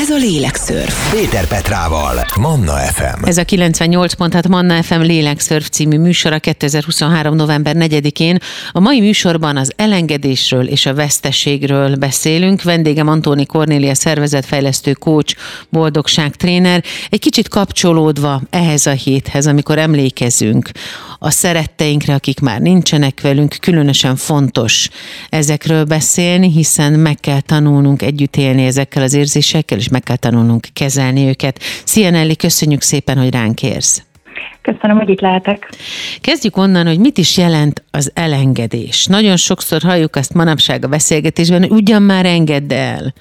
Ez a Lélekszörf. Péter Petrával, Manna FM. Ez a 98 pont, hát Manna FM Lélekszörf című műsora 2023. november 4-én. A mai műsorban az elengedésről és a veszteségről beszélünk. Vendégem Antóni Kornélia szervezetfejlesztő coach, boldogságtréner. Egy kicsit kapcsolódva ehhez a héthez, amikor emlékezünk a szeretteinkre, akik már nincsenek velünk, különösen fontos ezekről beszélni, hiszen meg kell tanulnunk együtt élni ezekkel az érzésekkel, és meg kell tanulnunk kezelni őket. Szia Nelly, köszönjük szépen, hogy ránk érsz. Köszönöm, hogy itt lehetek. Kezdjük onnan, hogy mit is jelent az elengedés. Nagyon sokszor halljuk azt manapság a beszélgetésben, hogy ugyan már engedd el.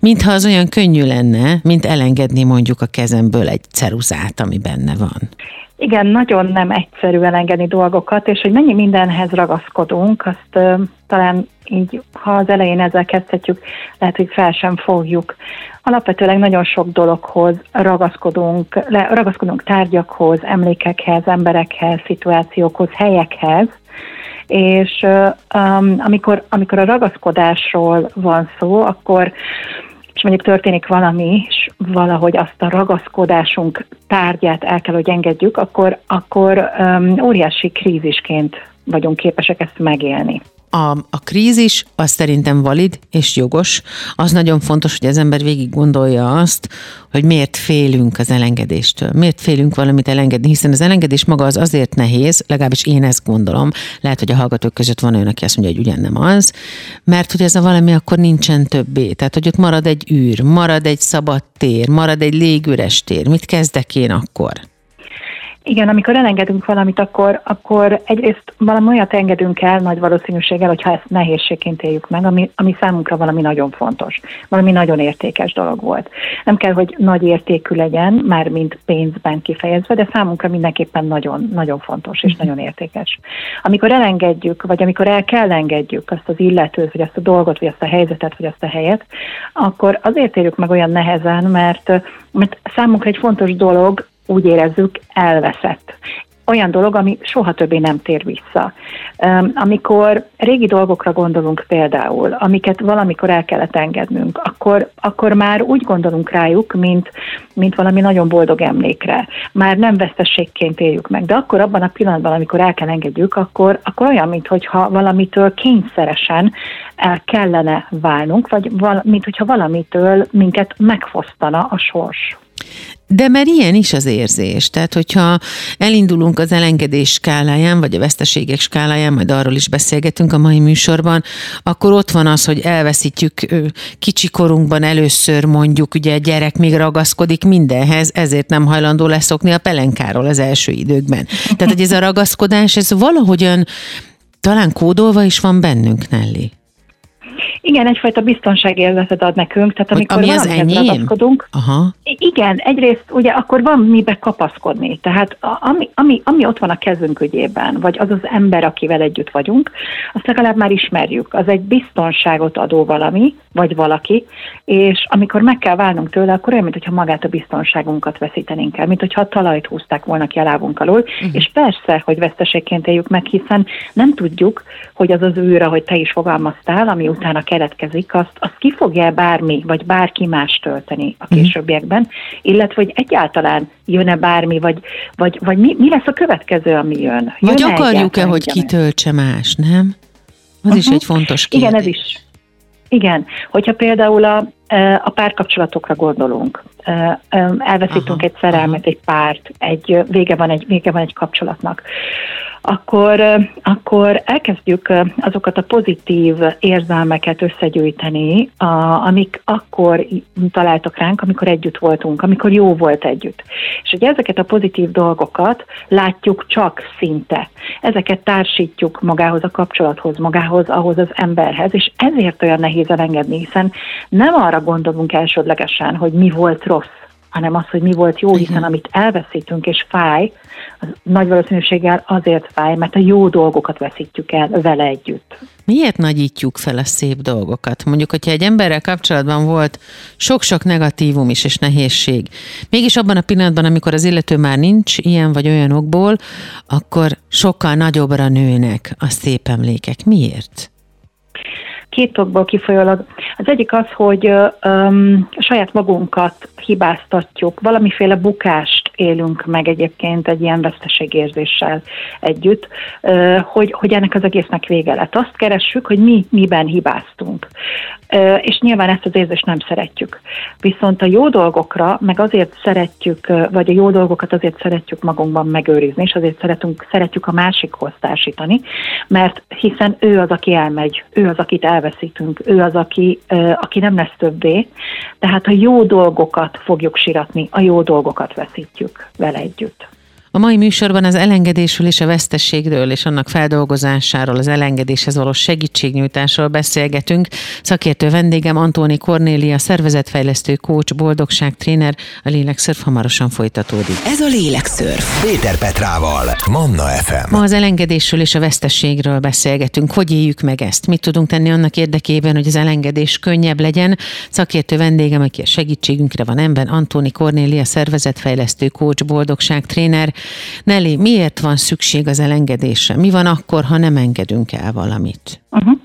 Mintha az olyan könnyű lenne, mint elengedni mondjuk a kezemből egy ceruzát, ami benne van. Igen, nagyon nem egyszerű elengedni dolgokat, és hogy mennyi mindenhez ragaszkodunk, azt ö, talán így, ha az elején ezzel kezdhetjük, lehet, hogy fel sem fogjuk. Alapvetőleg nagyon sok dologhoz ragaszkodunk, le, ragaszkodunk tárgyakhoz, emlékekhez, emberekhez, szituációkhoz, helyekhez, és um, amikor, amikor a ragaszkodásról van szó, akkor és mondjuk történik valami, valahogy azt a ragaszkodásunk tárgyát el kell, hogy engedjük, akkor, akkor um, óriási krízisként vagyunk képesek ezt megélni a, a krízis az szerintem valid és jogos. Az nagyon fontos, hogy az ember végig gondolja azt, hogy miért félünk az elengedéstől. Miért félünk valamit elengedni, hiszen az elengedés maga az azért nehéz, legalábbis én ezt gondolom, lehet, hogy a hallgatók között van olyan, aki azt mondja, hogy ugyan nem az, mert hogy ez a valami akkor nincsen többé. Tehát, hogy ott marad egy űr, marad egy szabad tér, marad egy légüres tér. Mit kezdek én akkor? Igen, amikor elengedünk valamit, akkor, akkor egyrészt valami olyat engedünk el nagy valószínűséggel, hogyha ezt nehézségként éljük meg, ami, ami számunkra valami nagyon fontos, valami nagyon értékes dolog volt. Nem kell, hogy nagy értékű legyen, már mint pénzben kifejezve, de számunkra mindenképpen nagyon, nagyon fontos és nagyon értékes. Amikor elengedjük, vagy amikor el kell engedjük azt az illetőt, vagy azt a dolgot, vagy azt a helyzetet, vagy azt a helyet, akkor azért érjük meg olyan nehezen, mert, mert számunkra egy fontos dolog, úgy érezzük, elveszett. Olyan dolog, ami soha többé nem tér vissza. Amikor régi dolgokra gondolunk például, amiket valamikor el kellett engednünk, akkor, akkor már úgy gondolunk rájuk, mint, mint valami nagyon boldog emlékre. Már nem vesztességként éljük meg, de akkor abban a pillanatban, amikor el kell engedjük, akkor, akkor olyan, mintha valamitől kényszeresen el kellene válnunk, vagy val, mint hogyha valamitől minket megfosztana a sors. De mert ilyen is az érzés. Tehát, hogyha elindulunk az elengedés skáláján, vagy a veszteségek skáláján, majd arról is beszélgetünk a mai műsorban, akkor ott van az, hogy elveszítjük kicsikorunkban először mondjuk, ugye a gyerek még ragaszkodik mindenhez, ezért nem hajlandó leszokni a pelenkáról az első időkben. Tehát, hogy ez a ragaszkodás, ez valahogyan talán kódolva is van bennünk, Nelly. Igen, egyfajta biztonságérzetet ad nekünk, tehát amikor Ami az enyém? Aha. Igen, egyrészt ugye akkor van mibe kapaszkodni, tehát ami, ami, ami ott van a kezünk ügyében, vagy az az ember, akivel együtt vagyunk, azt legalább már ismerjük. Az egy biztonságot adó valami, vagy valaki, és amikor meg kell válnunk tőle, akkor olyan, mintha magát a biztonságunkat veszítenénk el, mint hogyha a talajt húzták volna ki a lábunk alól, uh-huh. és persze, hogy veszteségként éljük meg, hiszen nem tudjuk, hogy az az űr, ahogy te is fogalmaztál, ami utána keletkezik, azt, azt ki fogja bármi, vagy bárki más tölteni a mhm. későbbiekben, illetve hogy egyáltalán jön-e bármi, vagy, vagy, vagy mi, mi lesz a következő, ami jön. jön vagy akarjuk-e, hogy kitöltse más, nem? Az uh-huh. is egy fontos kérdés. Igen, ez is. Igen, hogyha például a, a párkapcsolatokra gondolunk, elveszítünk aha, egy szerelmet, aha. egy párt, egy vége van egy, vége van egy kapcsolatnak, akkor, akkor elkezdjük azokat a pozitív érzelmeket összegyűjteni, a, amik akkor találtak ránk, amikor együtt voltunk, amikor jó volt együtt. És hogy ezeket a pozitív dolgokat látjuk csak szinte. Ezeket társítjuk magához a kapcsolathoz, magához, ahhoz az emberhez, és ezért olyan nehéz elengedni, hiszen nem arra gondolunk elsődlegesen, hogy mi volt rossz, hanem az, hogy mi volt jó, hiszen amit elveszítünk és fáj, nagy valószínűséggel azért fáj, mert a jó dolgokat veszítjük el vele együtt. Miért nagyítjuk fel a szép dolgokat? Mondjuk, hogyha egy emberrel kapcsolatban volt sok-sok negatívum is és nehézség, mégis abban a pillanatban, amikor az illető már nincs ilyen vagy olyan okból, akkor sokkal nagyobbra nőnek a szép emlékek. Miért? két okból kifolyólag. Az egyik az, hogy um, saját magunkat hibáztatjuk, valamiféle bukást élünk meg egyébként egy ilyen veszteségérzéssel együtt, hogy, hogy ennek az egésznek vége lett. Azt keressük, hogy mi miben hibáztunk. És nyilván ezt az érzést nem szeretjük. Viszont a jó dolgokra, meg azért szeretjük, vagy a jó dolgokat azért szeretjük magunkban megőrizni, és azért szeretünk, szeretjük a másikhoz társítani, mert hiszen ő az, aki elmegy, ő az, akit elveszítünk, ő az, aki, aki nem lesz többé, tehát a jó dolgokat fogjuk siratni, a jó dolgokat veszítjük vele együtt. A mai műsorban az elengedésről és a vesztességről és annak feldolgozásáról, az elengedéshez való segítségnyújtásról beszélgetünk. Szakértő vendégem Antóni Kornélia, szervezetfejlesztő, coach, boldogság tréner. A lélekszörf hamarosan folytatódik. Ez a lélekszörf. Péter Petrával, Manna FM. Ma az elengedésről és a vesztességről beszélgetünk. Hogy éljük meg ezt? Mit tudunk tenni annak érdekében, hogy az elengedés könnyebb legyen? Szakértő vendégem, aki a segítségünkre van ember, Antóni Kornélia, szervezetfejlesztő, coach, boldogság tréner. Nelly, miért van szükség az elengedésre? Mi van akkor, ha nem engedünk el valamit? Uh-huh.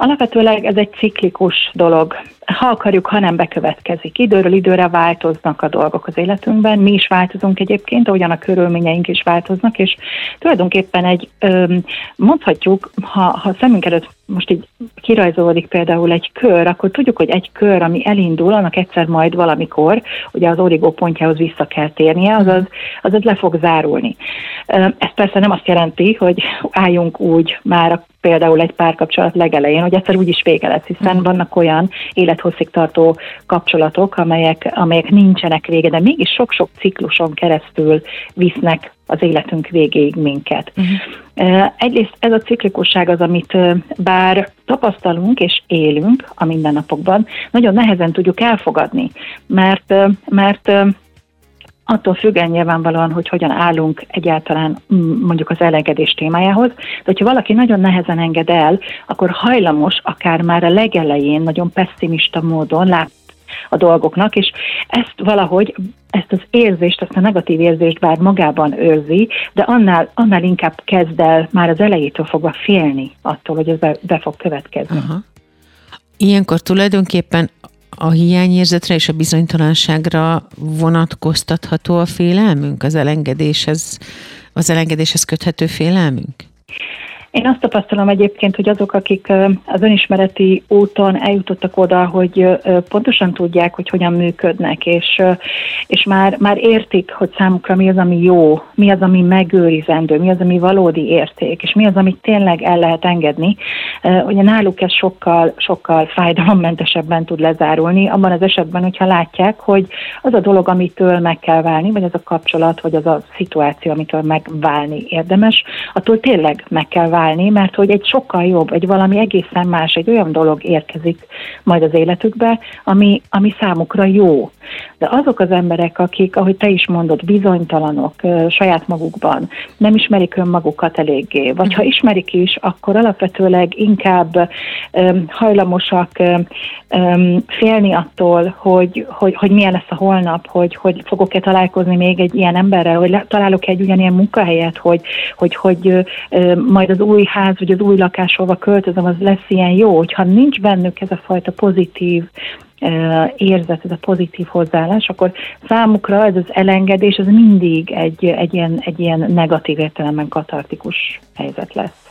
Alapvetőleg ez egy ciklikus dolog. Ha akarjuk, ha nem bekövetkezik. Időről időre változnak a dolgok az életünkben, mi is változunk egyébként, ahogyan a körülményeink is változnak, és tulajdonképpen egy, mondhatjuk, ha, ha szemünk előtt most így kirajzolódik például egy kör, akkor tudjuk, hogy egy kör, ami elindul, annak egyszer majd valamikor, ugye az origó pontjához vissza kell térnie, azaz, azaz le fog zárulni. Ez persze nem azt jelenti, hogy álljunk úgy már például egy párkapcsolat legelején, hogy egyszer úgyis vége lesz, hiszen uh-huh. vannak olyan élethosszig tartó kapcsolatok, amelyek, amelyek nincsenek vége, de mégis sok-sok cikluson keresztül visznek az életünk végéig minket. Uh-huh. Egyrészt ez a ciklikusság az, amit bár tapasztalunk és élünk a mindennapokban, nagyon nehezen tudjuk elfogadni, mert, mert attól függően nyilvánvalóan, hogy hogyan állunk egyáltalán mondjuk az elengedés témájához, de hogyha valaki nagyon nehezen enged el, akkor hajlamos akár már a legelején nagyon pessimista módon lát a dolgoknak, és ezt valahogy, ezt az érzést, ezt a negatív érzést bár magában őrzi, de annál, annál inkább kezd el már az elejétől fogva félni attól, hogy ez be, be fog következni. Aha. Ilyenkor tulajdonképpen a hiányérzetre és a bizonytalanságra vonatkoztatható a félelmünk, az elengedéshez, az elengedéshez köthető félelmünk? Én azt tapasztalom egyébként, hogy azok, akik az önismereti úton eljutottak oda, hogy pontosan tudják, hogy hogyan működnek, és, és már, már értik, hogy számukra mi az, ami jó, mi az, ami megőrizendő, mi az, ami valódi érték, és mi az, amit tényleg el lehet engedni, ugye náluk ez sokkal, sokkal fájdalommentesebben tud lezárulni, abban az esetben, hogyha látják, hogy az a dolog, amitől meg kell válni, vagy az a kapcsolat, vagy az a szituáció, amitől megválni érdemes, attól tényleg meg kell válni válni, mert hogy egy sokkal jobb, egy valami egészen más, egy olyan dolog érkezik majd az életükbe, ami, ami számukra jó. De azok az emberek, akik, ahogy te is mondod, bizonytalanok saját magukban, nem ismerik önmagukat eléggé, vagy ha ismerik is, akkor alapvetőleg inkább um, hajlamosak um, félni attól, hogy, hogy, hogy milyen lesz a holnap, hogy, hogy fogok-e találkozni még egy ilyen emberrel, hogy találok egy ugyanilyen munkahelyet, hogy, hogy, hogy um, majd az új ház, vagy az új lakás, hova költözöm, az lesz ilyen jó, hogyha nincs bennük ez a fajta pozitív érzet, ez a pozitív hozzáállás, akkor számukra ez az elengedés, az mindig egy, egy, ilyen, egy ilyen negatív értelemben katartikus helyzet lesz.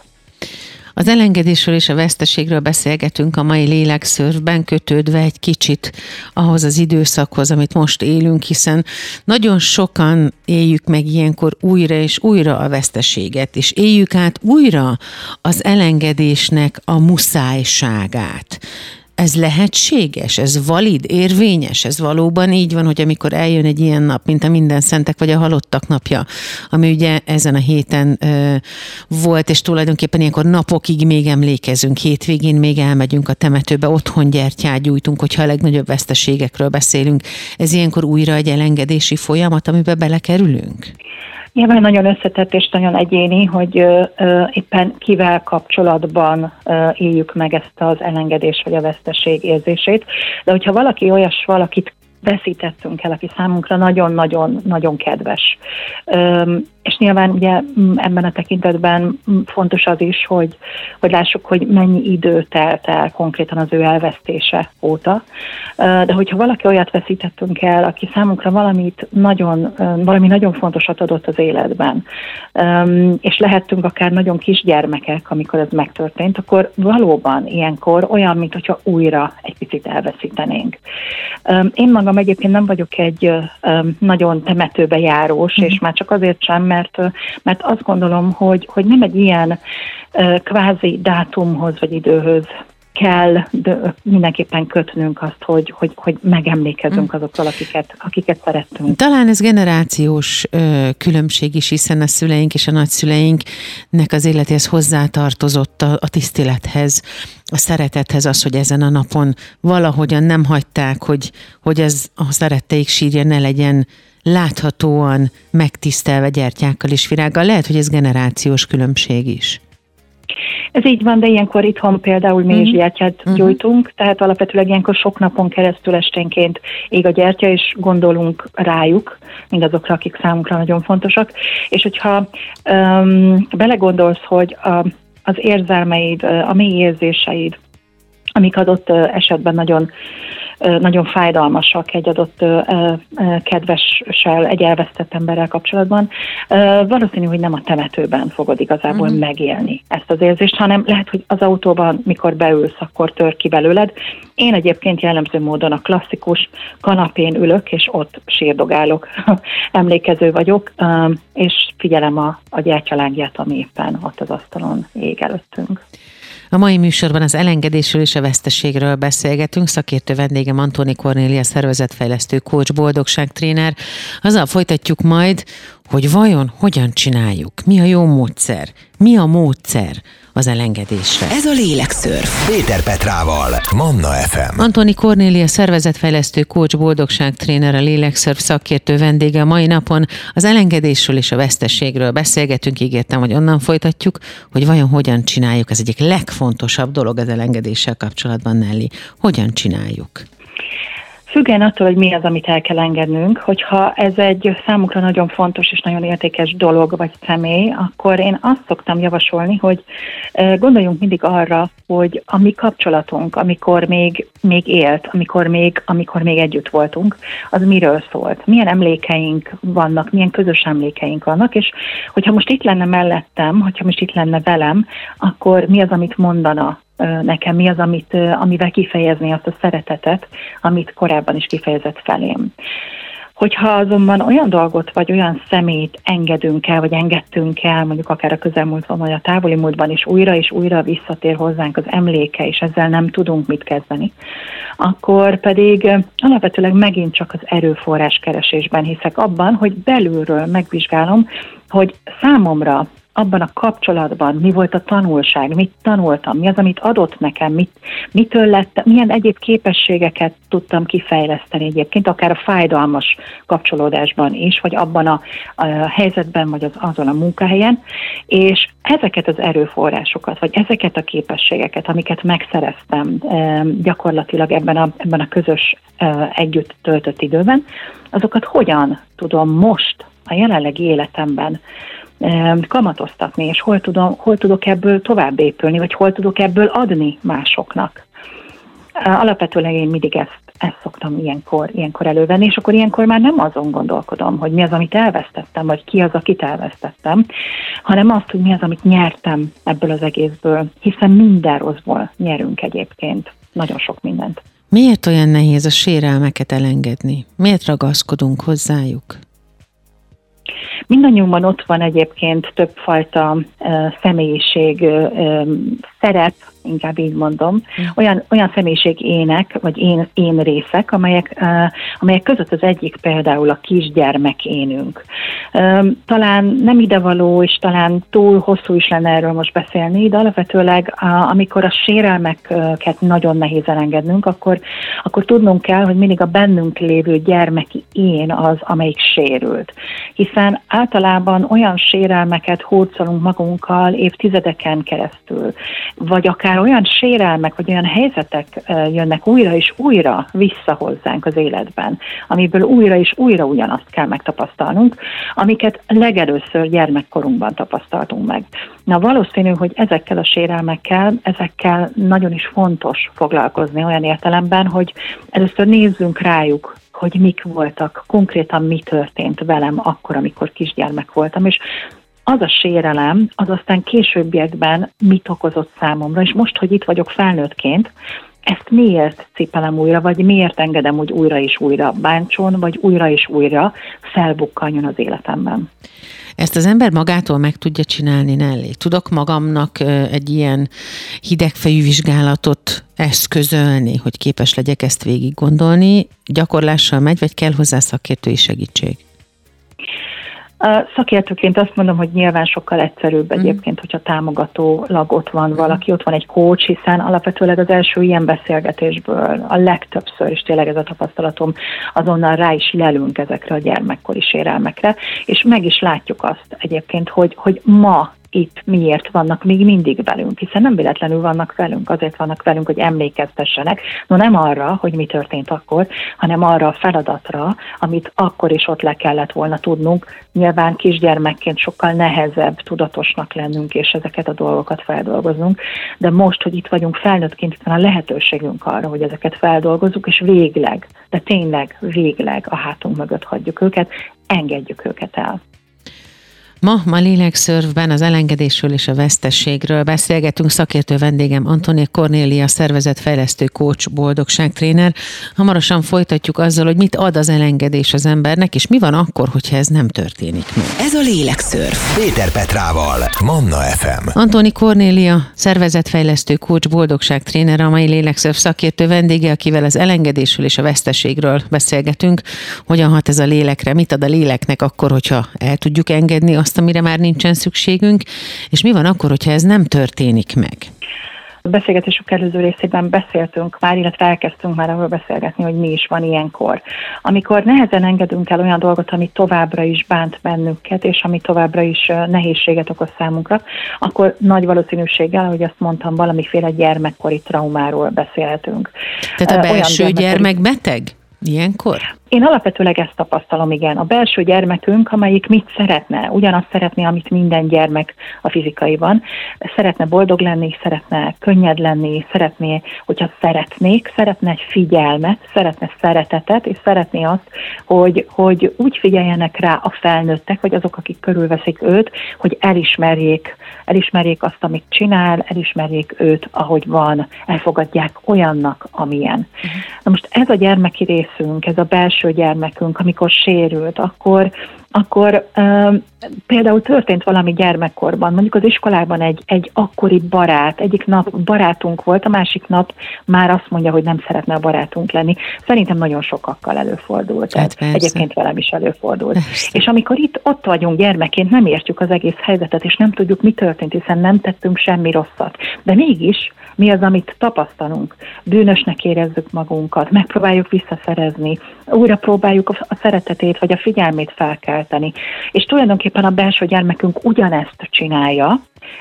Az elengedésről és a veszteségről beszélgetünk a mai lélekszörvben, kötődve egy kicsit ahhoz az időszakhoz, amit most élünk, hiszen nagyon sokan éljük meg ilyenkor újra és újra a veszteséget, és éljük át újra az elengedésnek a muszájságát ez lehetséges, ez valid, érvényes, ez valóban így van, hogy amikor eljön egy ilyen nap, mint a minden szentek vagy a halottak napja, ami ugye ezen a héten ö, volt, és tulajdonképpen ilyenkor napokig még emlékezünk, hétvégén még elmegyünk a temetőbe, otthon gyertyát gyújtunk, hogyha a legnagyobb veszteségekről beszélünk. Ez ilyenkor újra egy elengedési folyamat, amiben belekerülünk? Nyilván nagyon összetett és nagyon egyéni, hogy éppen kivel kapcsolatban éljük meg ezt az elengedés vagy a veszteség érzését. De hogyha valaki olyas valakit veszítettünk el, aki számunkra nagyon-nagyon-nagyon kedves. És nyilván ugye ebben a tekintetben fontos az is, hogy, hogy lássuk, hogy mennyi idő telt el konkrétan az ő elvesztése óta. De hogyha valaki olyat veszítettünk el, aki számunkra valamit nagyon, valami nagyon fontosat adott az életben, és lehettünk akár nagyon kisgyermekek, amikor ez megtörtént, akkor valóban ilyenkor olyan, mint hogyha újra egy picit elveszítenénk. Én magam egyébként nem vagyok egy nagyon temetőbe járós, és már csak azért sem, mert, mert azt gondolom, hogy, hogy nem egy ilyen kvázi dátumhoz vagy időhöz kell de mindenképpen kötnünk azt, hogy, hogy, hogy megemlékezünk mm. azokkal, akiket, akiket szerettünk. Talán ez generációs ö, különbség is, hiszen a szüleink és a nagyszüleinknek az életéhez hozzátartozott a, a tisztelethez, a szeretethez az, hogy ezen a napon valahogyan nem hagyták, hogy, hogy ez a szeretteik sírja ne legyen láthatóan megtisztelve gyertyákkal és virággal. Lehet, hogy ez generációs különbség is. Ez így van, de ilyenkor itthon például mi is mhm. gyertyát uh-huh. gyújtunk, tehát alapvetően ilyenkor sok napon keresztül esténként ég a gyertya, és gondolunk rájuk, mindazokra, akik számunkra nagyon fontosak. És hogyha um, belegondolsz, hogy a, az érzelmeid, a mély érzéseid, amik adott esetben nagyon nagyon fájdalmasak egy adott kedvessel, egy elvesztett emberrel kapcsolatban, valószínű, hogy nem a temetőben fogod igazából uh-huh. megélni ezt az érzést, hanem lehet, hogy az autóban, mikor beülsz, akkor tör ki belőled. Én egyébként jellemző módon a klasszikus kanapén ülök, és ott sírdogálok, emlékező vagyok, és figyelem a, a gyertyalángját, ami éppen ott az asztalon ég előttünk. A mai műsorban az elengedésről és a veszteségről beszélgetünk. Szakértő vendégem Antoni Kornélia, szervezetfejlesztő, coach, boldogságtréner. Azzal folytatjuk majd, hogy vajon hogyan csináljuk, mi a jó módszer, mi a módszer az elengedésre. Ez a Lélekszörf. Péter Petrával, Manna FM. Antoni Kornélia, szervezetfejlesztő, coach, boldogságtréner, a Lélekszörf szakértő vendége a mai napon az elengedésről és a veszteségről beszélgetünk. Ígértem, hogy onnan folytatjuk, hogy vajon hogyan csináljuk. Ez egyik legfontosabb dolog az elengedéssel kapcsolatban, Nelly. Hogyan csináljuk? Függően attól, hogy mi az, amit el kell engednünk, hogyha ez egy számukra nagyon fontos és nagyon értékes dolog vagy személy, akkor én azt szoktam javasolni, hogy gondoljunk mindig arra, hogy a mi kapcsolatunk, amikor még, még élt, amikor még, amikor még együtt voltunk, az miről szólt, milyen emlékeink vannak, milyen közös emlékeink vannak, és hogyha most itt lenne mellettem, hogyha most itt lenne velem, akkor mi az, amit mondana nekem mi az, amit, amivel kifejezni azt a szeretetet, amit korábban is kifejezett felém. Hogyha azonban olyan dolgot vagy olyan szemét engedünk el, vagy engedtünk el, mondjuk akár a közelmúltban, vagy a távoli múltban is újra és újra visszatér hozzánk az emléke, és ezzel nem tudunk mit kezdeni, akkor pedig alapvetőleg megint csak az erőforrás keresésben hiszek abban, hogy belülről megvizsgálom, hogy számomra abban a kapcsolatban mi volt a tanulság, mit tanultam, mi az, amit adott nekem, mit, mitől lett, milyen egyéb képességeket tudtam kifejleszteni egyébként, akár a fájdalmas kapcsolódásban is, vagy abban a, a helyzetben, vagy az, azon a munkahelyen, és ezeket az erőforrásokat, vagy ezeket a képességeket, amiket megszereztem gyakorlatilag ebben a, ebben a közös együtt töltött időben, azokat hogyan tudom most a jelenlegi életemben kamatoztatni, és hol, tudom, hol tudok ebből tovább épülni, vagy hol tudok ebből adni másoknak. Alapvetően én mindig ezt, ezt szoktam ilyenkor, ilyenkor elővenni, és akkor ilyenkor már nem azon gondolkodom, hogy mi az, amit elvesztettem, vagy ki az, akit elvesztettem, hanem azt, hogy mi az, amit nyertem ebből az egészből, hiszen minden rosszból nyerünk egyébként, nagyon sok mindent. Miért olyan nehéz a sérelmeket elengedni? Miért ragaszkodunk hozzájuk? Mindannyiunkban ott van egyébként többfajta személyiség szerep, inkább így mondom, hm. olyan, olyan személyiség ének, vagy én, én részek, amelyek, uh, amelyek között az egyik például a kisgyermek énünk. Uh, talán nem idevaló, és talán túl hosszú is lenne erről most beszélni, de alapvetőleg uh, amikor a sérelmeket nagyon nehéz elengednünk, akkor, akkor tudnunk kell, hogy mindig a bennünk lévő gyermeki én az, amelyik sérült. Hiszen általában olyan sérelmeket hurcolunk magunkkal évtizedeken keresztül, vagy akár már olyan sérelmek, vagy olyan helyzetek jönnek újra és újra vissza hozzánk az életben, amiből újra és újra ugyanazt kell megtapasztalnunk, amiket legelőször gyermekkorunkban tapasztaltunk meg. Na valószínű, hogy ezekkel a sérelmekkel, ezekkel nagyon is fontos foglalkozni olyan értelemben, hogy először nézzünk rájuk, hogy mik voltak, konkrétan mi történt velem akkor, amikor kisgyermek voltam, és az a sérelem, az aztán későbbiekben mit okozott számomra, és most, hogy itt vagyok felnőttként, ezt miért cipelem újra, vagy miért engedem, hogy újra és újra bántson, vagy újra és újra felbukkanjon az életemben. Ezt az ember magától meg tudja csinálni, Nelly? Tudok magamnak egy ilyen hidegfejű vizsgálatot eszközölni, hogy képes legyek ezt végig gondolni? Gyakorlással megy, vagy kell hozzá szakértői segítség? Szakértőként azt mondom, hogy nyilván sokkal egyszerűbb mm. egyébként, hogyha támogatólag ott van valaki, ott van egy coach, hiszen alapvetőleg az első ilyen beszélgetésből a legtöbbször, és tényleg ez a tapasztalatom, azonnal rá is lelünk ezekre a gyermekkori sérelmekre, és meg is látjuk azt egyébként, hogy, hogy ma itt miért vannak még mindig velünk, hiszen nem véletlenül vannak velünk, azért vannak velünk, hogy emlékeztessenek, no nem arra, hogy mi történt akkor, hanem arra a feladatra, amit akkor is ott le kellett volna tudnunk. Nyilván kisgyermekként sokkal nehezebb tudatosnak lennünk, és ezeket a dolgokat feldolgoznunk, de most, hogy itt vagyunk felnőttként, itt van a lehetőségünk arra, hogy ezeket feldolgozzuk, és végleg, de tényleg végleg a hátunk mögött hagyjuk őket, engedjük őket el. Ma, ma lélekszörvben az elengedésről és a vesztességről beszélgetünk szakértő vendégem Antonia Cornélia, szervezetfejlesztő coach, boldogságtréner. Hamarosan folytatjuk azzal, hogy mit ad az elengedés az embernek, és mi van akkor, hogyha ez nem történik meg. Ez a lélekszörv. Péter Petrával, Manna FM. Antoni Cornélia, szervezetfejlesztő coach, boldogságtréner, a mai lélekszörv szakértő vendége, akivel az elengedésről és a vesztességről beszélgetünk. Hogyan hat ez a lélekre, mit ad a léleknek akkor, hogyha el tudjuk engedni azt, amire már nincsen szükségünk, és mi van akkor, hogyha ez nem történik meg? A beszélgetésük előző részében beszéltünk már, illetve elkezdtünk már arról beszélgetni, hogy mi is van ilyenkor. Amikor nehezen engedünk el olyan dolgot, ami továbbra is bánt bennünket, és ami továbbra is nehézséget okoz számunkra, akkor nagy valószínűséggel, ahogy azt mondtam, valamiféle gyermekkori traumáról beszélhetünk. Tehát a belső gyermek gyermek beteg? Ilyenkor? Én alapvetőleg ezt tapasztalom, igen. A belső gyermekünk, amelyik mit szeretne, ugyanazt szeretné, amit minden gyermek a fizikaiban. Szeretne boldog lenni, szeretne könnyed lenni, szeretné, hogyha szeretnék, szeretne egy figyelmet, szeretne szeretetet, és szeretné azt, hogy, hogy úgy figyeljenek rá a felnőttek, vagy azok, akik körülveszik őt, hogy elismerjék, elismerjék azt, amit csinál, elismerjék őt, ahogy van, elfogadják olyannak, amilyen. Uh-huh. Na most ez a gyermeki részünk, ez a belső első gyermekünk, amikor sérült, akkor, akkor uh, például történt valami gyermekkorban, mondjuk az iskolában egy, egy akkori barát, egyik nap barátunk volt, a másik nap már azt mondja, hogy nem szeretne a barátunk lenni. Szerintem nagyon sokakkal előfordult. Hát egyébként velem is előfordult. Persze. És amikor itt ott vagyunk gyermekként, nem értjük az egész helyzetet, és nem tudjuk, mi történt, hiszen nem tettünk semmi rosszat. De mégis mi az, amit tapasztalunk. Bűnösnek érezzük magunkat, megpróbáljuk visszaszerezni, újra próbáljuk a szeretetét vagy a figyelmét felkelteni. És tulajdonképpen a belső gyermekünk ugyanezt csinálja,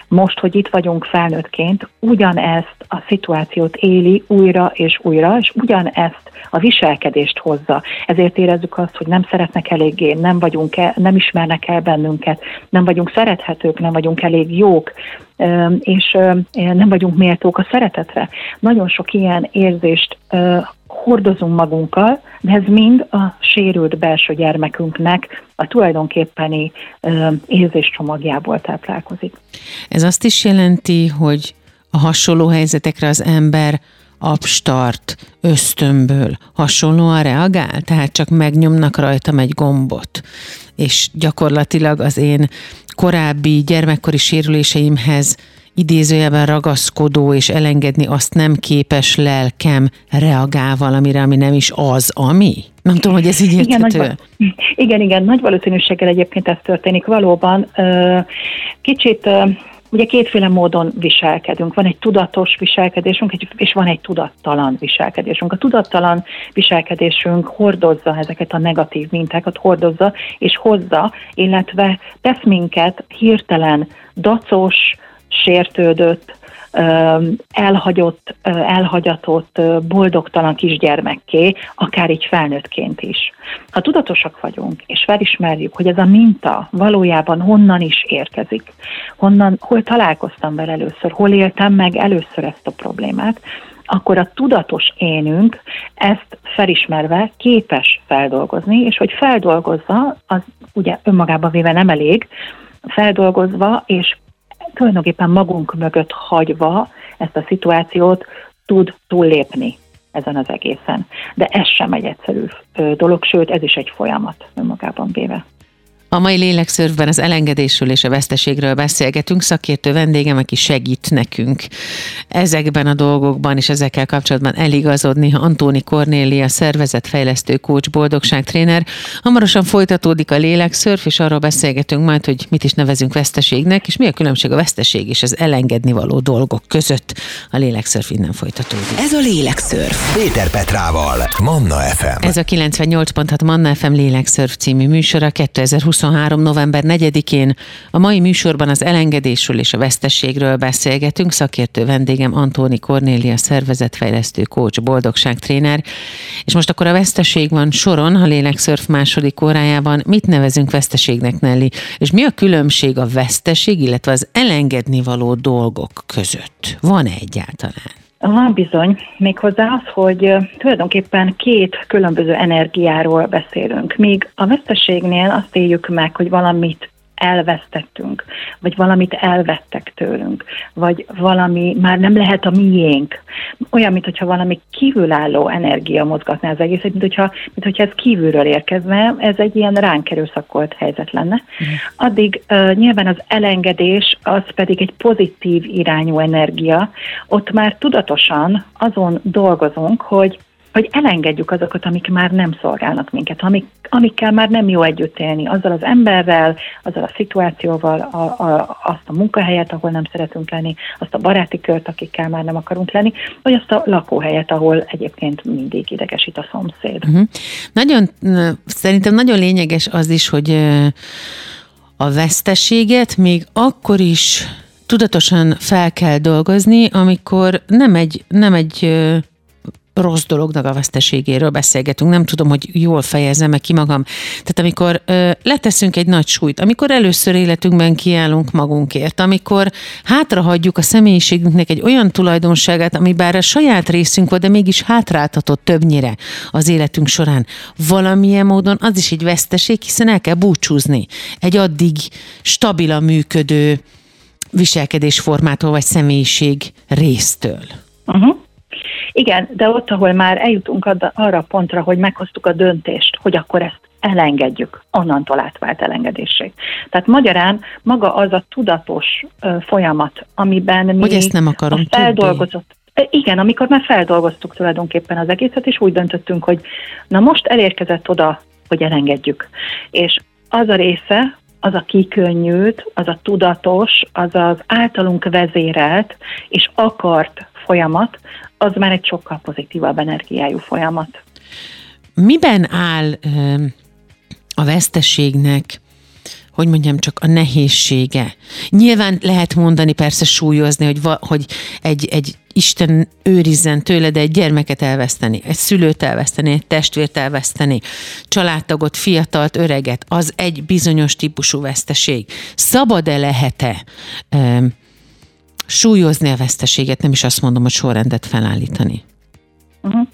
most, hogy itt vagyunk felnőttként, ugyanezt a szituációt éli újra és újra, és ugyanezt a viselkedést hozza. Ezért érezzük azt, hogy nem szeretnek eléggé, nem vagyunk el, nem ismernek el bennünket, nem vagyunk szerethetők, nem vagyunk elég jók, és nem vagyunk méltók a szeretetre. Nagyon sok ilyen érzést hordozunk magunkkal, de ez mind a sérült belső gyermekünknek a tulajdonképpeni érzéscsomagjából táplálkozik. Ez azt is jelenti, hogy a hasonló helyzetekre az ember abstart, ösztönből hasonlóan reagál, tehát csak megnyomnak rajtam egy gombot, és gyakorlatilag az én korábbi gyermekkori sérüléseimhez idézőjelben ragaszkodó és elengedni azt nem képes lelkem reagál valamire, ami nem is az, ami? Nem tudom, hogy ez így igen, nagy, igen, igen, nagy valószínűséggel egyébként ez történik. Valóban kicsit Ugye kétféle módon viselkedünk. Van egy tudatos viselkedésünk, és van egy tudattalan viselkedésünk. A tudattalan viselkedésünk hordozza ezeket a negatív mintákat, hordozza és hozza, illetve tesz minket hirtelen dacos, sértődött, elhagyott, elhagyatott, boldogtalan kisgyermekké, akár így felnőttként is. Ha tudatosak vagyunk, és felismerjük, hogy ez a minta valójában honnan is érkezik, honnan, hol találkoztam vele először, hol éltem meg először ezt a problémát, akkor a tudatos énünk ezt felismerve képes feldolgozni, és hogy feldolgozza, az ugye önmagában véve nem elég, feldolgozva és tulajdonképpen magunk mögött hagyva ezt a szituációt tud túllépni ezen az egészen. De ez sem egy egyszerű dolog, sőt, ez is egy folyamat önmagában véve. A mai lélekszörvben az elengedésről és a veszteségről beszélgetünk. Szakértő vendégem, aki segít nekünk ezekben a dolgokban és ezekkel kapcsolatban eligazodni. Antóni Kornélia, szervezetfejlesztő, coach, boldogságtréner. Hamarosan folytatódik a lélekszörf, és arról beszélgetünk majd, hogy mit is nevezünk veszteségnek, és mi a különbség a veszteség és az elengedni való dolgok között. A lélekszörf innen folytatódik. Ez a lélekszörf. Péter Petrával, Manna FM. Ez a 98.6 Manna FM lélekszörf című műsora 2020 2023. november 4-én a mai műsorban az elengedésről és a vesztességről beszélgetünk. Szakértő vendégem Antóni Kornélia, szervezetfejlesztő, coach, boldogságtréner. És most akkor a veszteség van soron a Lélekszörf második órájában. Mit nevezünk veszteségnek, Nelly? És mi a különbség a veszteség, illetve az elengedni való dolgok között? Van-e egyáltalán? Van bizony, méghozzá az, hogy tulajdonképpen két különböző energiáról beszélünk. Míg a veszteségnél azt éljük meg, hogy valamit elvesztettünk, vagy valamit elvettek tőlünk, vagy valami már nem lehet a miénk. Olyan, mintha valami kívülálló energia mozgatná az egészet, mint hogyha, mint hogyha ez kívülről érkezne, ez egy ilyen ránk erőszakolt helyzet lenne. Mm. Addig uh, nyilván az elengedés, az pedig egy pozitív irányú energia, ott már tudatosan azon dolgozunk, hogy hogy elengedjük azokat, amik már nem szolgálnak minket, amik, amikkel már nem jó együtt élni, azzal az emberrel, azzal a szituációval, a, a, azt a munkahelyet, ahol nem szeretünk lenni, azt a baráti kört, akikkel már nem akarunk lenni, vagy azt a lakóhelyet, ahol egyébként mindig idegesít a szomszéd. Uh-huh. Nagyon, szerintem nagyon lényeges az is, hogy a veszteséget még akkor is tudatosan fel kell dolgozni, amikor nem egy, nem egy rossz dolognak a veszteségéről beszélgetünk. Nem tudom, hogy jól fejezem meg ki magam. Tehát amikor ö, leteszünk egy nagy súlyt, amikor először életünkben kiállunk magunkért, amikor hátrahagyjuk a személyiségünknek egy olyan tulajdonságát, ami bár a saját részünk volt, de mégis hátráltatott többnyire az életünk során. Valamilyen módon az is egy veszteség, hiszen el kell búcsúzni egy addig stabilan működő viselkedésformától vagy személyiség résztől. Uh-huh. Igen, de ott, ahol már eljutunk arra a pontra, hogy meghoztuk a döntést, hogy akkor ezt elengedjük, onnantól átvált elengedésé. Tehát magyarán maga az a tudatos folyamat, amiben mi hogy ezt nem akarom a feldolgozott, igen, amikor már feldolgoztuk tulajdonképpen az egészet, és úgy döntöttünk, hogy na most elérkezett oda, hogy elengedjük. És az a része, az a kikönnyült, az a tudatos, az az általunk vezérelt és akart folyamat, az már egy sokkal pozitívabb energiájú folyamat. Miben áll a veszteségnek hogy mondjam, csak a nehézsége. Nyilván lehet mondani, persze súlyozni, hogy, va, hogy egy, egy Isten őrizzen tőled egy gyermeket elveszteni, egy szülőt elveszteni, egy testvért elveszteni, családtagot, fiatalt, öreget, az egy bizonyos típusú veszteség. Szabad-e lehet-e súlyozni a veszteséget, nem is azt mondom, hogy sorrendet felállítani. Uh-huh.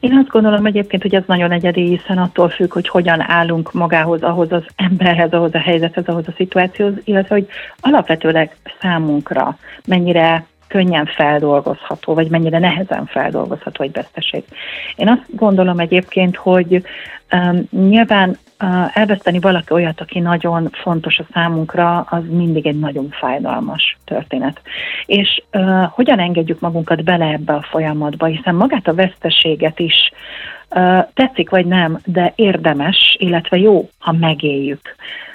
Én azt gondolom egyébként, hogy ez nagyon egyedi, hiszen attól függ, hogy hogyan állunk magához, ahhoz az emberhez, ahhoz a helyzethez, ahhoz a szituációhoz, illetve hogy alapvetőleg számunkra mennyire könnyen feldolgozható, vagy mennyire nehezen feldolgozható egy veszteség. Én azt gondolom egyébként, hogy um, nyilván elveszteni valaki olyat, aki nagyon fontos a számunkra, az mindig egy nagyon fájdalmas történet. És uh, hogyan engedjük magunkat bele ebbe a folyamatba, hiszen magát a veszteséget is uh, tetszik vagy nem, de érdemes, illetve jó, ha megéljük.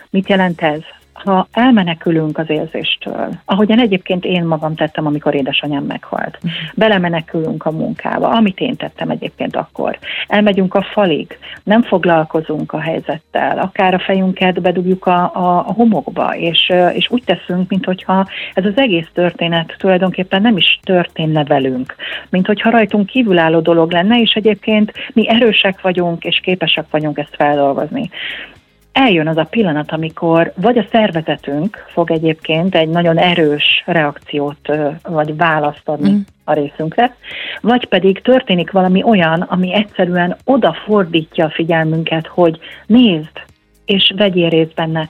Mit jelent ez? Ha elmenekülünk az érzéstől, ahogyan egyébként én magam tettem, amikor édesanyám meghalt, belemenekülünk a munkába, amit én tettem egyébként akkor, elmegyünk a falig, nem foglalkozunk a helyzettel, akár a fejünket bedugjuk a, a, a homokba, és, és úgy teszünk, mintha ez az egész történet tulajdonképpen nem is történne velünk, mint hogyha rajtunk kívülálló dolog lenne, és egyébként mi erősek vagyunk, és képesek vagyunk ezt feldolgozni eljön az a pillanat, amikor vagy a szervezetünk fog egyébként egy nagyon erős reakciót vagy választ adni mm. a részünkre, vagy pedig történik valami olyan, ami egyszerűen odafordítja a figyelmünket, hogy nézd, és vegyél részt benne,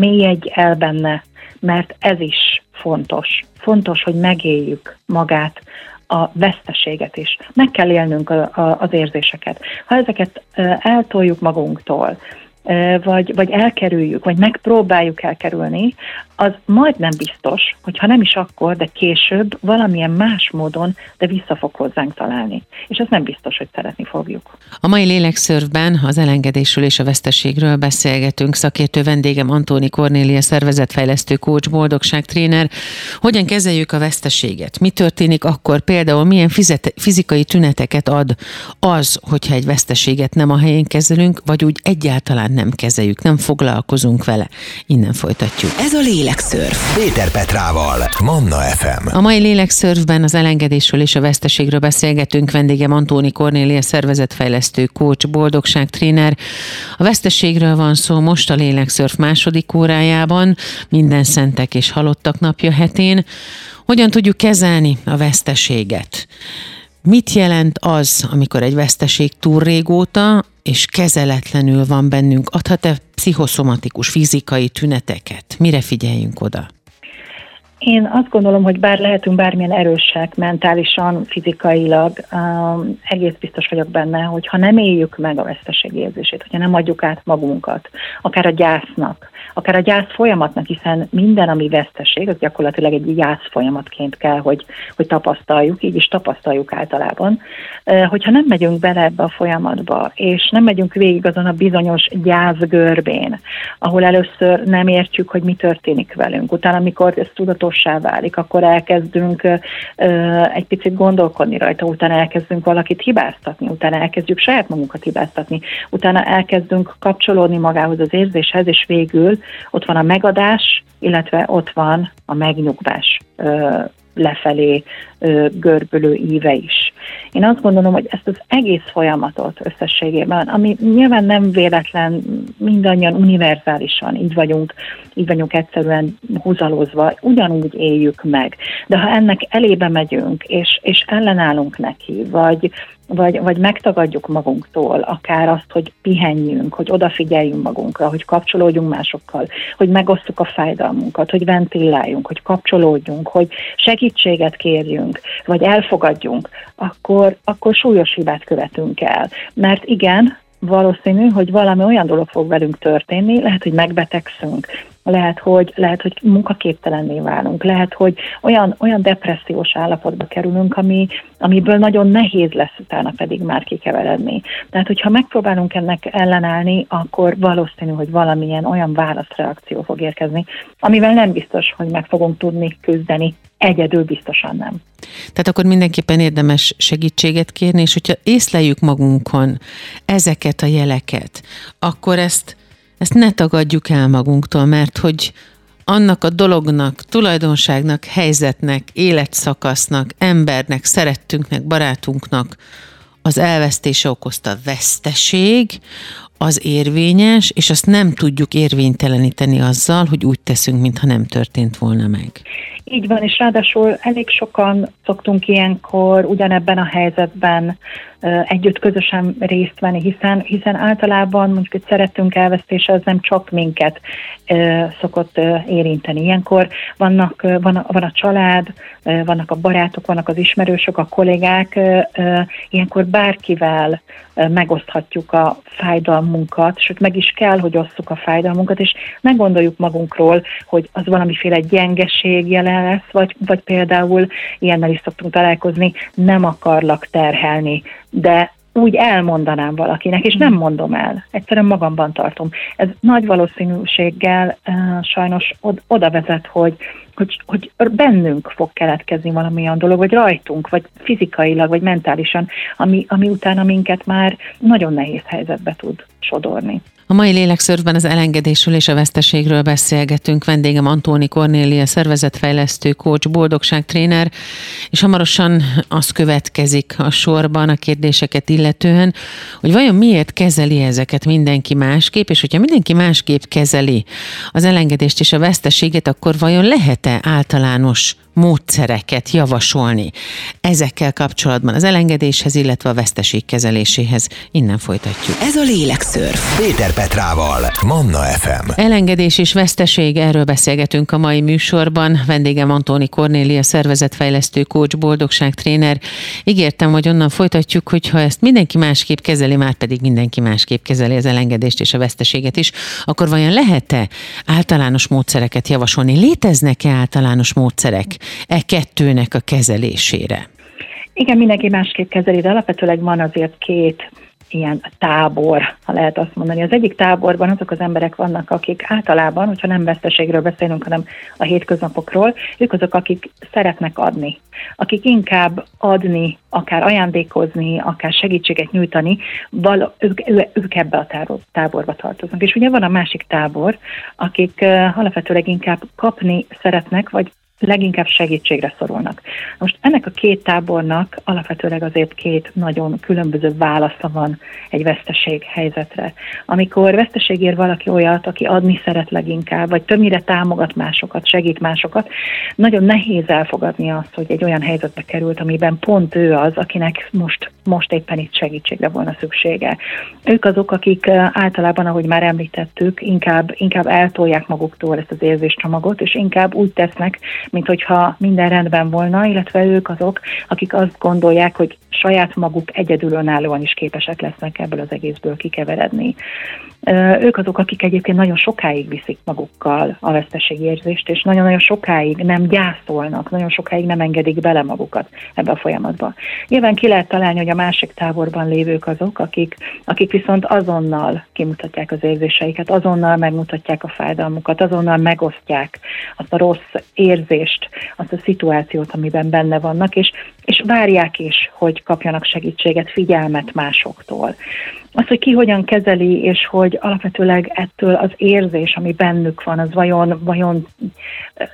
egy el benne, mert ez is fontos. Fontos, hogy megéljük magát, a veszteséget is. Meg kell élnünk a, a, az érzéseket. Ha ezeket eltoljuk magunktól, vagy, vagy elkerüljük, vagy megpróbáljuk elkerülni, az majdnem biztos, hogy ha nem is akkor, de később valamilyen más módon, de vissza fog hozzánk találni. És ez nem biztos, hogy szeretni fogjuk. A mai lélekszörvben az elengedésről és a veszteségről beszélgetünk. Szakértő vendégem Antóni Kornélia, szervezetfejlesztő coach, boldogság tréner. Hogyan kezeljük a veszteséget? Mi történik akkor például, milyen fizet, fizikai tüneteket ad az, hogyha egy veszteséget nem a helyén kezelünk, vagy úgy egyáltalán nem kezeljük, nem foglalkozunk vele. Innen folytatjuk. Ez a lélek Lélekszörf. Péter Petrával, Manna FM. A mai Lélekszörfben az elengedésről és a veszteségről beszélgetünk. Vendégem Antóni Kornélia, szervezetfejlesztő, coach, boldogság tréner. A veszteségről van szó most a Lélekszörf második órájában, minden szentek és halottak napja hetén. Hogyan tudjuk kezelni a veszteséget? Mit jelent az, amikor egy veszteség túl régóta és kezeletlenül van bennünk? Adhat-e pszichoszomatikus, fizikai tüneteket? Mire figyeljünk oda? Én azt gondolom, hogy bár lehetünk bármilyen erősek mentálisan, fizikailag, um, egész biztos vagyok benne, hogy ha nem éljük meg a veszteség érzését, hogyha nem adjuk át magunkat, akár a gyásznak, akár a gyász folyamatnak, hiszen minden, ami veszteség, az gyakorlatilag egy gyász folyamatként kell, hogy, hogy tapasztaljuk, így is tapasztaljuk általában. Hogyha nem megyünk bele ebbe a folyamatba, és nem megyünk végig azon a bizonyos gyász görbén, ahol először nem értjük, hogy mi történik velünk, utána, amikor ez tudatossá válik, akkor elkezdünk egy picit gondolkodni rajta, utána elkezdünk valakit hibáztatni, utána elkezdjük saját magunkat hibáztatni, utána elkezdünk kapcsolódni magához az érzéshez, és végül ott van a megadás, illetve ott van a megnyugvás lefelé görbülő íve is. Én azt gondolom, hogy ezt az egész folyamatot összességében, ami nyilván nem véletlen, mindannyian univerzálisan így vagyunk, így vagyunk egyszerűen húzalozva, ugyanúgy éljük meg. De ha ennek elébe megyünk, és, és ellenállunk neki, vagy, vagy, vagy megtagadjuk magunktól akár azt, hogy pihenjünk, hogy odafigyeljünk magunkra, hogy kapcsolódjunk másokkal, hogy megosztjuk a fájdalmunkat, hogy ventiláljunk, hogy kapcsolódjunk, hogy segítséget kérjünk, vagy elfogadjunk, akkor, akkor súlyos hibát követünk el. Mert igen, valószínű, hogy valami olyan dolog fog velünk történni, lehet, hogy megbetegszünk, lehet, hogy, lehet, hogy munkaképtelenné válunk, lehet, hogy olyan, olyan depressziós állapotba kerülünk, ami, amiből nagyon nehéz lesz utána pedig már kikeveredni. Tehát, hogyha megpróbálunk ennek ellenállni, akkor valószínű, hogy valamilyen olyan válaszreakció fog érkezni, amivel nem biztos, hogy meg fogunk tudni küzdeni, egyedül biztosan nem. Tehát akkor mindenképpen érdemes segítséget kérni, és hogyha észleljük magunkon ezeket a jeleket, akkor ezt ezt ne tagadjuk el magunktól, mert hogy annak a dolognak, tulajdonságnak, helyzetnek, életszakasznak, embernek, szerettünknek, barátunknak az elvesztése okozta veszteség, az érvényes, és azt nem tudjuk érvényteleníteni azzal, hogy úgy teszünk, mintha nem történt volna meg. Így van, és ráadásul elég sokan szoktunk ilyenkor ugyanebben a helyzetben együtt közösen részt venni, hiszen, hiszen általában mondjuk egy szeretünk elvesztése az nem csak minket szokott érinteni. Ilyenkor vannak, van, a, van a család, vannak a barátok, vannak az ismerősök, a kollégák, ilyenkor bárkivel megoszthatjuk a fájdalmunkat, sőt meg is kell, hogy osszuk a fájdalmunkat, és ne gondoljuk magunkról, hogy az valamiféle gyengeség jelen lesz, vagy, vagy például ilyennel is szoktunk találkozni, nem akarlak terhelni, de úgy elmondanám valakinek, és nem mondom el. Egyszerűen magamban tartom. Ez nagy valószínűséggel uh, sajnos od- oda vezet, hogy, hogy, hogy bennünk fog keletkezni valamilyen dolog, vagy rajtunk, vagy fizikailag, vagy mentálisan, ami, ami utána minket már nagyon nehéz helyzetbe tud sodorni. A mai lélekszörfben az elengedésről és a veszteségről beszélgetünk. Vendégem Antóni Kornélia, szervezetfejlesztő, coach, boldogságtréner, és hamarosan az következik a sorban a kérdéseket illetően, hogy vajon miért kezeli ezeket mindenki másképp, és hogyha mindenki másképp kezeli az elengedést és a veszteséget, akkor vajon lehet-e általános módszereket javasolni ezekkel kapcsolatban az elengedéshez, illetve a veszteség kezeléséhez. Innen folytatjuk. Ez a Lélekszörf. Péter Petrával, Manna FM. Elengedés és veszteség, erről beszélgetünk a mai műsorban. Vendégem Antóni Kornélia, szervezetfejlesztő, coach, boldogság tréner. Ígértem, hogy onnan folytatjuk, hogyha ezt mindenki másképp kezeli, már pedig mindenki másképp kezeli az elengedést és a veszteséget is, akkor vajon lehet-e általános módszereket javasolni? Léteznek-e általános módszerek e kettőnek a kezelésére? Igen, mindenki másképp kezeli, de alapvetőleg van azért két ilyen tábor, ha lehet azt mondani. Az egyik táborban azok az emberek vannak, akik általában, hogyha nem veszteségről beszélünk, hanem a hétköznapokról, ők azok, akik szeretnek adni, akik inkább adni, akár ajándékozni, akár segítséget nyújtani, val- ők, ők ebbe a táborba tartoznak. És ugye van a másik tábor, akik alapvetőleg inkább kapni szeretnek, vagy leginkább segítségre szorulnak. Most ennek a két tábornak alapvetőleg azért két nagyon különböző válasza van egy veszteség helyzetre. Amikor veszteség ér valaki olyat, aki adni szeret leginkább, vagy többnyire támogat másokat, segít másokat, nagyon nehéz elfogadni azt, hogy egy olyan helyzetbe került, amiben pont ő az, akinek most, most éppen itt segítségre volna szüksége. Ők azok, akik általában, ahogy már említettük, inkább, inkább eltolják maguktól ezt az érzéscsomagot, és inkább úgy tesznek, mint hogyha minden rendben volna, illetve ők azok, akik azt gondolják, hogy saját maguk egyedül önállóan is képesek lesznek ebből az egészből kikeveredni. Ők azok, akik egyébként nagyon sokáig viszik magukkal a veszteségérzést, és nagyon-nagyon sokáig nem gyászolnak, nagyon sokáig nem engedik bele magukat ebbe a folyamatba. Nyilván ki lehet találni, hogy a másik táborban lévők azok, akik, akik viszont azonnal kimutatják az érzéseiket, azonnal megmutatják a fájdalmukat, azonnal megosztják azt a rossz érzést, azt a szituációt, amiben benne vannak, és, és várják is, hogy kapjanak segítséget, figyelmet másoktól az, hogy ki hogyan kezeli, és hogy alapvetőleg ettől az érzés, ami bennük van, az vajon, vajon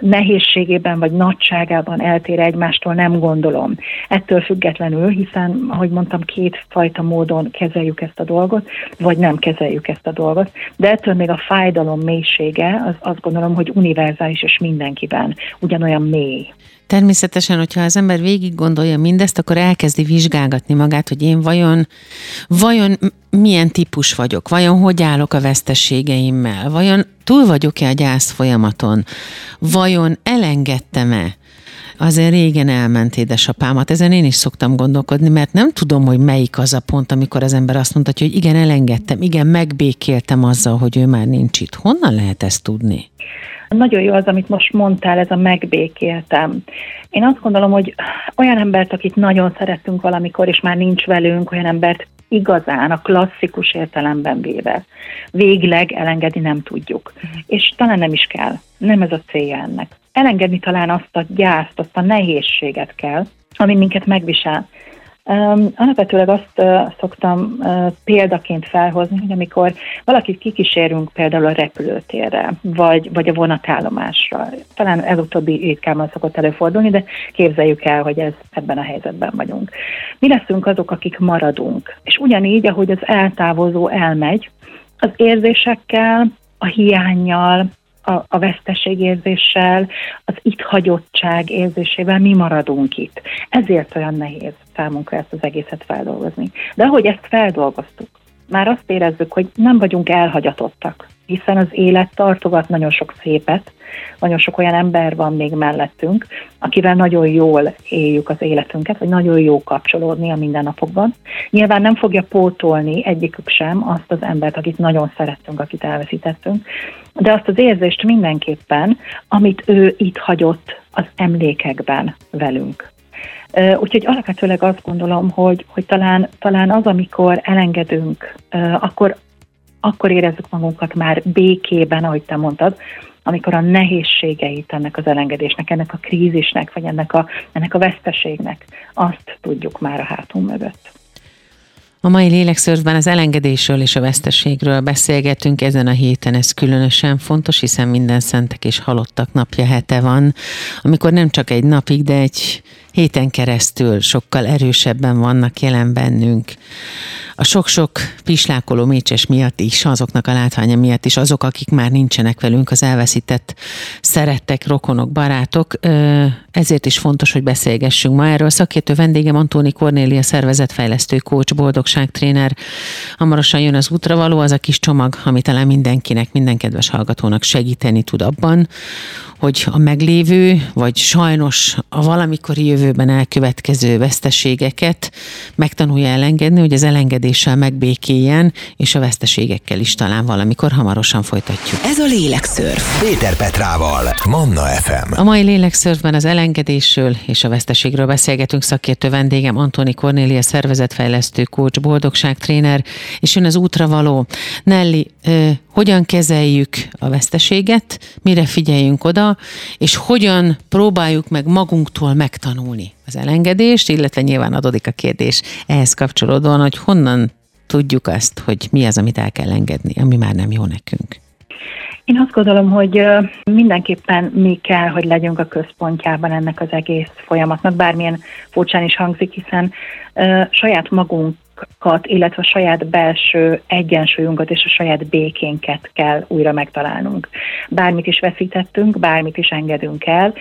nehézségében vagy nagyságában eltér egymástól, nem gondolom. Ettől függetlenül, hiszen, ahogy mondtam, két fajta módon kezeljük ezt a dolgot, vagy nem kezeljük ezt a dolgot, de ettől még a fájdalom mélysége, az azt gondolom, hogy univerzális és mindenkiben ugyanolyan mély. Természetesen, hogyha az ember végig gondolja mindezt, akkor elkezdi vizsgálgatni magát, hogy én vajon, vajon milyen típus vagyok, vajon hogy állok a veszteségeimmel, vajon túl vagyok-e a gyász folyamaton, vajon elengedtem-e azért régen elment édesapámat. Ezen én is szoktam gondolkodni, mert nem tudom, hogy melyik az a pont, amikor az ember azt mondta, hogy igen, elengedtem, igen, megbékéltem azzal, hogy ő már nincs itt. Honnan lehet ezt tudni? Nagyon jó az, amit most mondtál, ez a megbékéltem. Én azt gondolom, hogy olyan embert, akit nagyon szerettünk valamikor, és már nincs velünk, olyan embert igazán, a klasszikus értelemben véve végleg elengedni nem tudjuk. És talán nem is kell. Nem ez a célja ennek. Elengedni talán azt a gyászt, azt a nehézséget kell, ami minket megvisel. Um, alapvetőleg azt uh, szoktam uh, példaként felhozni, hogy amikor valakit kikísérünk például a repülőtérre, vagy, vagy a vonatállomásra, talán ez utóbbi ritkában szokott előfordulni, de képzeljük el, hogy ez ebben a helyzetben vagyunk. Mi leszünk azok, akik maradunk. És ugyanígy, ahogy az eltávozó elmegy, az érzésekkel, a hiányjal, a, a veszteségérzéssel, az itt hagyottság érzésével mi maradunk itt. Ezért olyan nehéz számunkra ezt az egészet feldolgozni. De ahogy ezt feldolgoztuk, már azt érezzük, hogy nem vagyunk elhagyatottak, hiszen az élet tartogat nagyon sok szépet, nagyon sok olyan ember van még mellettünk, akivel nagyon jól éljük az életünket, vagy nagyon jó kapcsolódni a mindennapokban. Nyilván nem fogja pótolni egyikük sem azt az embert, akit nagyon szerettünk, akit elveszítettünk, de azt az érzést mindenképpen, amit ő itt hagyott az emlékekben velünk Úgyhogy alapvetőleg azt gondolom, hogy, hogy talán, talán az, amikor elengedünk, akkor, akkor érezzük magunkat már békében, ahogy te mondtad, amikor a nehézségeit ennek az elengedésnek, ennek a krízisnek, vagy ennek a, ennek a veszteségnek, azt tudjuk már a hátunk mögött. A mai lélekszörfben az elengedésről és a veszteségről beszélgetünk ezen a héten, ez különösen fontos, hiszen minden szentek és halottak napja hete van, amikor nem csak egy napig, de egy héten keresztül sokkal erősebben vannak jelen bennünk. A sok-sok pislákoló mécses miatt is, azoknak a látványa miatt is, azok, akik már nincsenek velünk, az elveszített szerettek, rokonok, barátok, ezért is fontos, hogy beszélgessünk ma erről. Szakértő vendégem Antóni Kornélia szervezetfejlesztő coach, boldogságtréner. Hamarosan jön az útra való, az a kis csomag, ami talán mindenkinek, minden kedves hallgatónak segíteni tud abban, hogy a meglévő, vagy sajnos a valamikori jövőben elkövetkező veszteségeket megtanulja elengedni, hogy az elengedéssel megbékéljen, és a veszteségekkel is talán valamikor hamarosan folytatjuk. Ez a Lélekszörf. Péter Petrával, Manna FM. A mai Lélekszörfben az elengedésről és a veszteségről beszélgetünk szakértő vendégem Antoni Kornélia szervezetfejlesztő coach, boldogságtréner, és jön az útra való. Nelly, hogyan kezeljük a veszteséget, mire figyeljünk oda, és hogyan próbáljuk meg magunktól megtanulni az elengedést, illetve nyilván adódik a kérdés ehhez kapcsolódóan, hogy honnan tudjuk azt, hogy mi az, amit el kell engedni, ami már nem jó nekünk. Én azt gondolom, hogy mindenképpen mi kell, hogy legyünk a központjában ennek az egész folyamatnak, bármilyen furcsán is hangzik, hiszen saját magunk magunkat, illetve a saját belső egyensúlyunkat és a saját békénket kell újra megtalálnunk. Bármit is veszítettünk, bármit is engedünk el,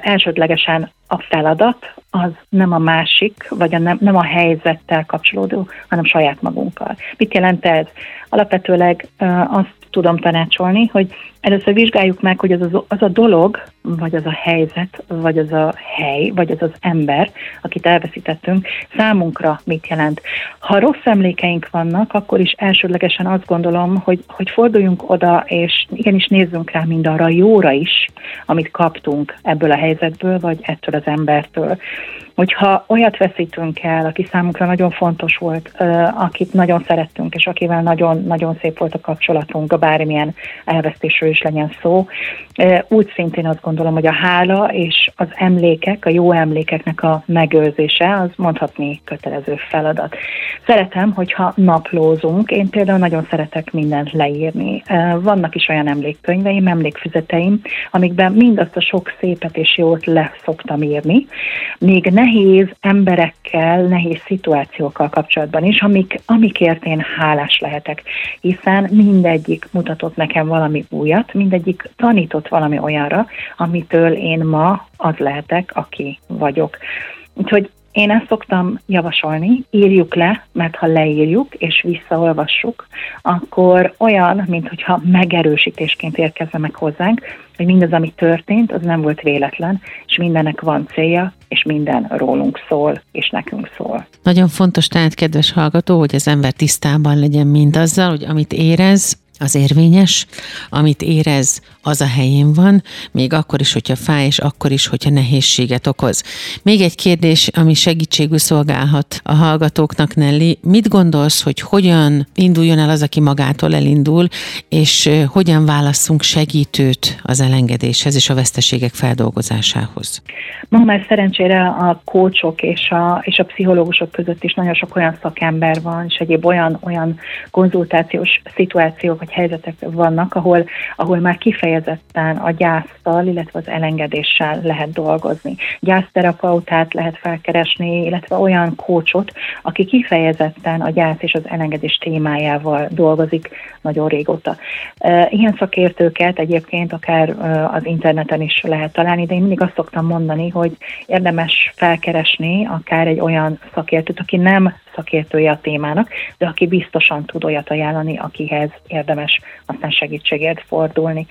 elsődlegesen a feladat az nem a másik, vagy a nem, nem a helyzettel kapcsolódó, hanem saját magunkkal. Mit jelent ez? Alapvetőleg azt tudom tanácsolni, hogy először vizsgáljuk meg, hogy az, az, az a dolog, vagy az a helyzet, vagy az a hely, vagy az az ember, akit elveszítettünk, számunkra mit jelent. Ha rossz emlékeink vannak, akkor is elsődlegesen azt gondolom, hogy, hogy forduljunk oda, és igenis nézzünk rá mind arra jóra is, amit kaptunk ebből a helyzetből, vagy ettől az embertől hogyha olyat veszítünk el, aki számunkra nagyon fontos volt, akit nagyon szerettünk, és akivel nagyon-nagyon szép volt a kapcsolatunk, a bármilyen elvesztésről is legyen szó, úgy szintén azt gondolom, hogy a hála és az emlékek, a jó emlékeknek a megőrzése, az mondhatni kötelező feladat. Szeretem, hogyha naplózunk, én például nagyon szeretek mindent leírni. Vannak is olyan emlékkönyveim, emlékfüzeteim, amikben mindazt a sok szépet és jót le szoktam írni, még ne nehéz emberekkel, nehéz szituációkkal kapcsolatban is, amik, amikért én hálás lehetek, hiszen mindegyik mutatott nekem valami újat, mindegyik tanított valami olyanra, amitől én ma az lehetek, aki vagyok. Úgyhogy én ezt szoktam javasolni, írjuk le, mert ha leírjuk és visszaolvassuk, akkor olyan, mintha megerősítésként érkezne meg hozzánk, hogy mindaz, ami történt, az nem volt véletlen, és mindennek van célja, és minden rólunk szól, és nekünk szól. Nagyon fontos tehát, kedves hallgató, hogy az ember tisztában legyen mindazzal, hogy amit érez, az érvényes, amit érez, az a helyén van, még akkor is, hogyha fáj, és akkor is, hogyha nehézséget okoz. Még egy kérdés, ami segítségül szolgálhat a hallgatóknak, Nelly. Mit gondolsz, hogy hogyan induljon el az, aki magától elindul, és hogyan válasszunk segítőt az elengedéshez és a veszteségek feldolgozásához? Ma már szerencsére a kócsok és a, és a pszichológusok között is nagyon sok olyan szakember van, és egyéb olyan, olyan konzultációs szituációk vagy helyzetek vannak, ahol, ahol már kifejezetten a gyásztal, illetve az elengedéssel lehet dolgozni. Gyászterapeutát lehet felkeresni, illetve olyan kócsot, aki kifejezetten a gyász és az elengedés témájával dolgozik nagyon régóta. Ilyen szakértőket egyébként akár az interneten is lehet találni, de én mindig azt szoktam mondani, hogy érdemes felkeresni akár egy olyan szakértőt, aki nem szakértője a témának, de aki biztosan tud olyat ajánlani, akihez érdemes aztán segítségért fordulni.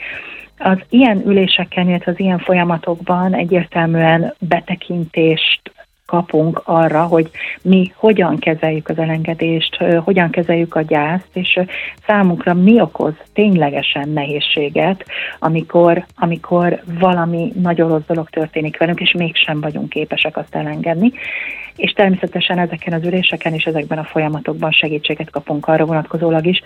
Az ilyen üléseken, illetve az ilyen folyamatokban egyértelműen betekintést kapunk arra, hogy mi hogyan kezeljük az elengedést, hogyan kezeljük a gyászt, és számunkra mi okoz ténylegesen nehézséget, amikor, amikor valami nagyon rossz dolog történik velünk, és mégsem vagyunk képesek azt elengedni. És természetesen ezeken az üléseken és ezekben a folyamatokban segítséget kapunk arra vonatkozólag is,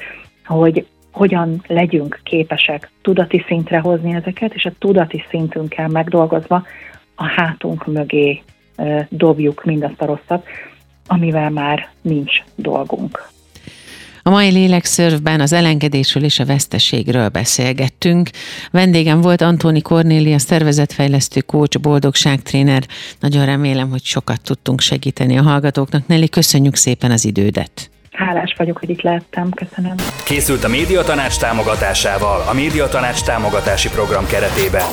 hogy hogyan legyünk képesek tudati szintre hozni ezeket, és a tudati szintünkkel megdolgozva a hátunk mögé dobjuk mindazt a rosszat, amivel már nincs dolgunk. A mai lélekszörvben az elengedésről és a veszteségről beszélgettünk. Vendégem volt Antóni Kornélia, szervezetfejlesztő coach, boldogságtréner. Nagyon remélem, hogy sokat tudtunk segíteni a hallgatóknak. Nelly, köszönjük szépen az idődet. Hálás vagyok, hogy itt lehettem. Köszönöm. Készült a Médiatanács támogatásával a Médiatanács támogatási program keretében.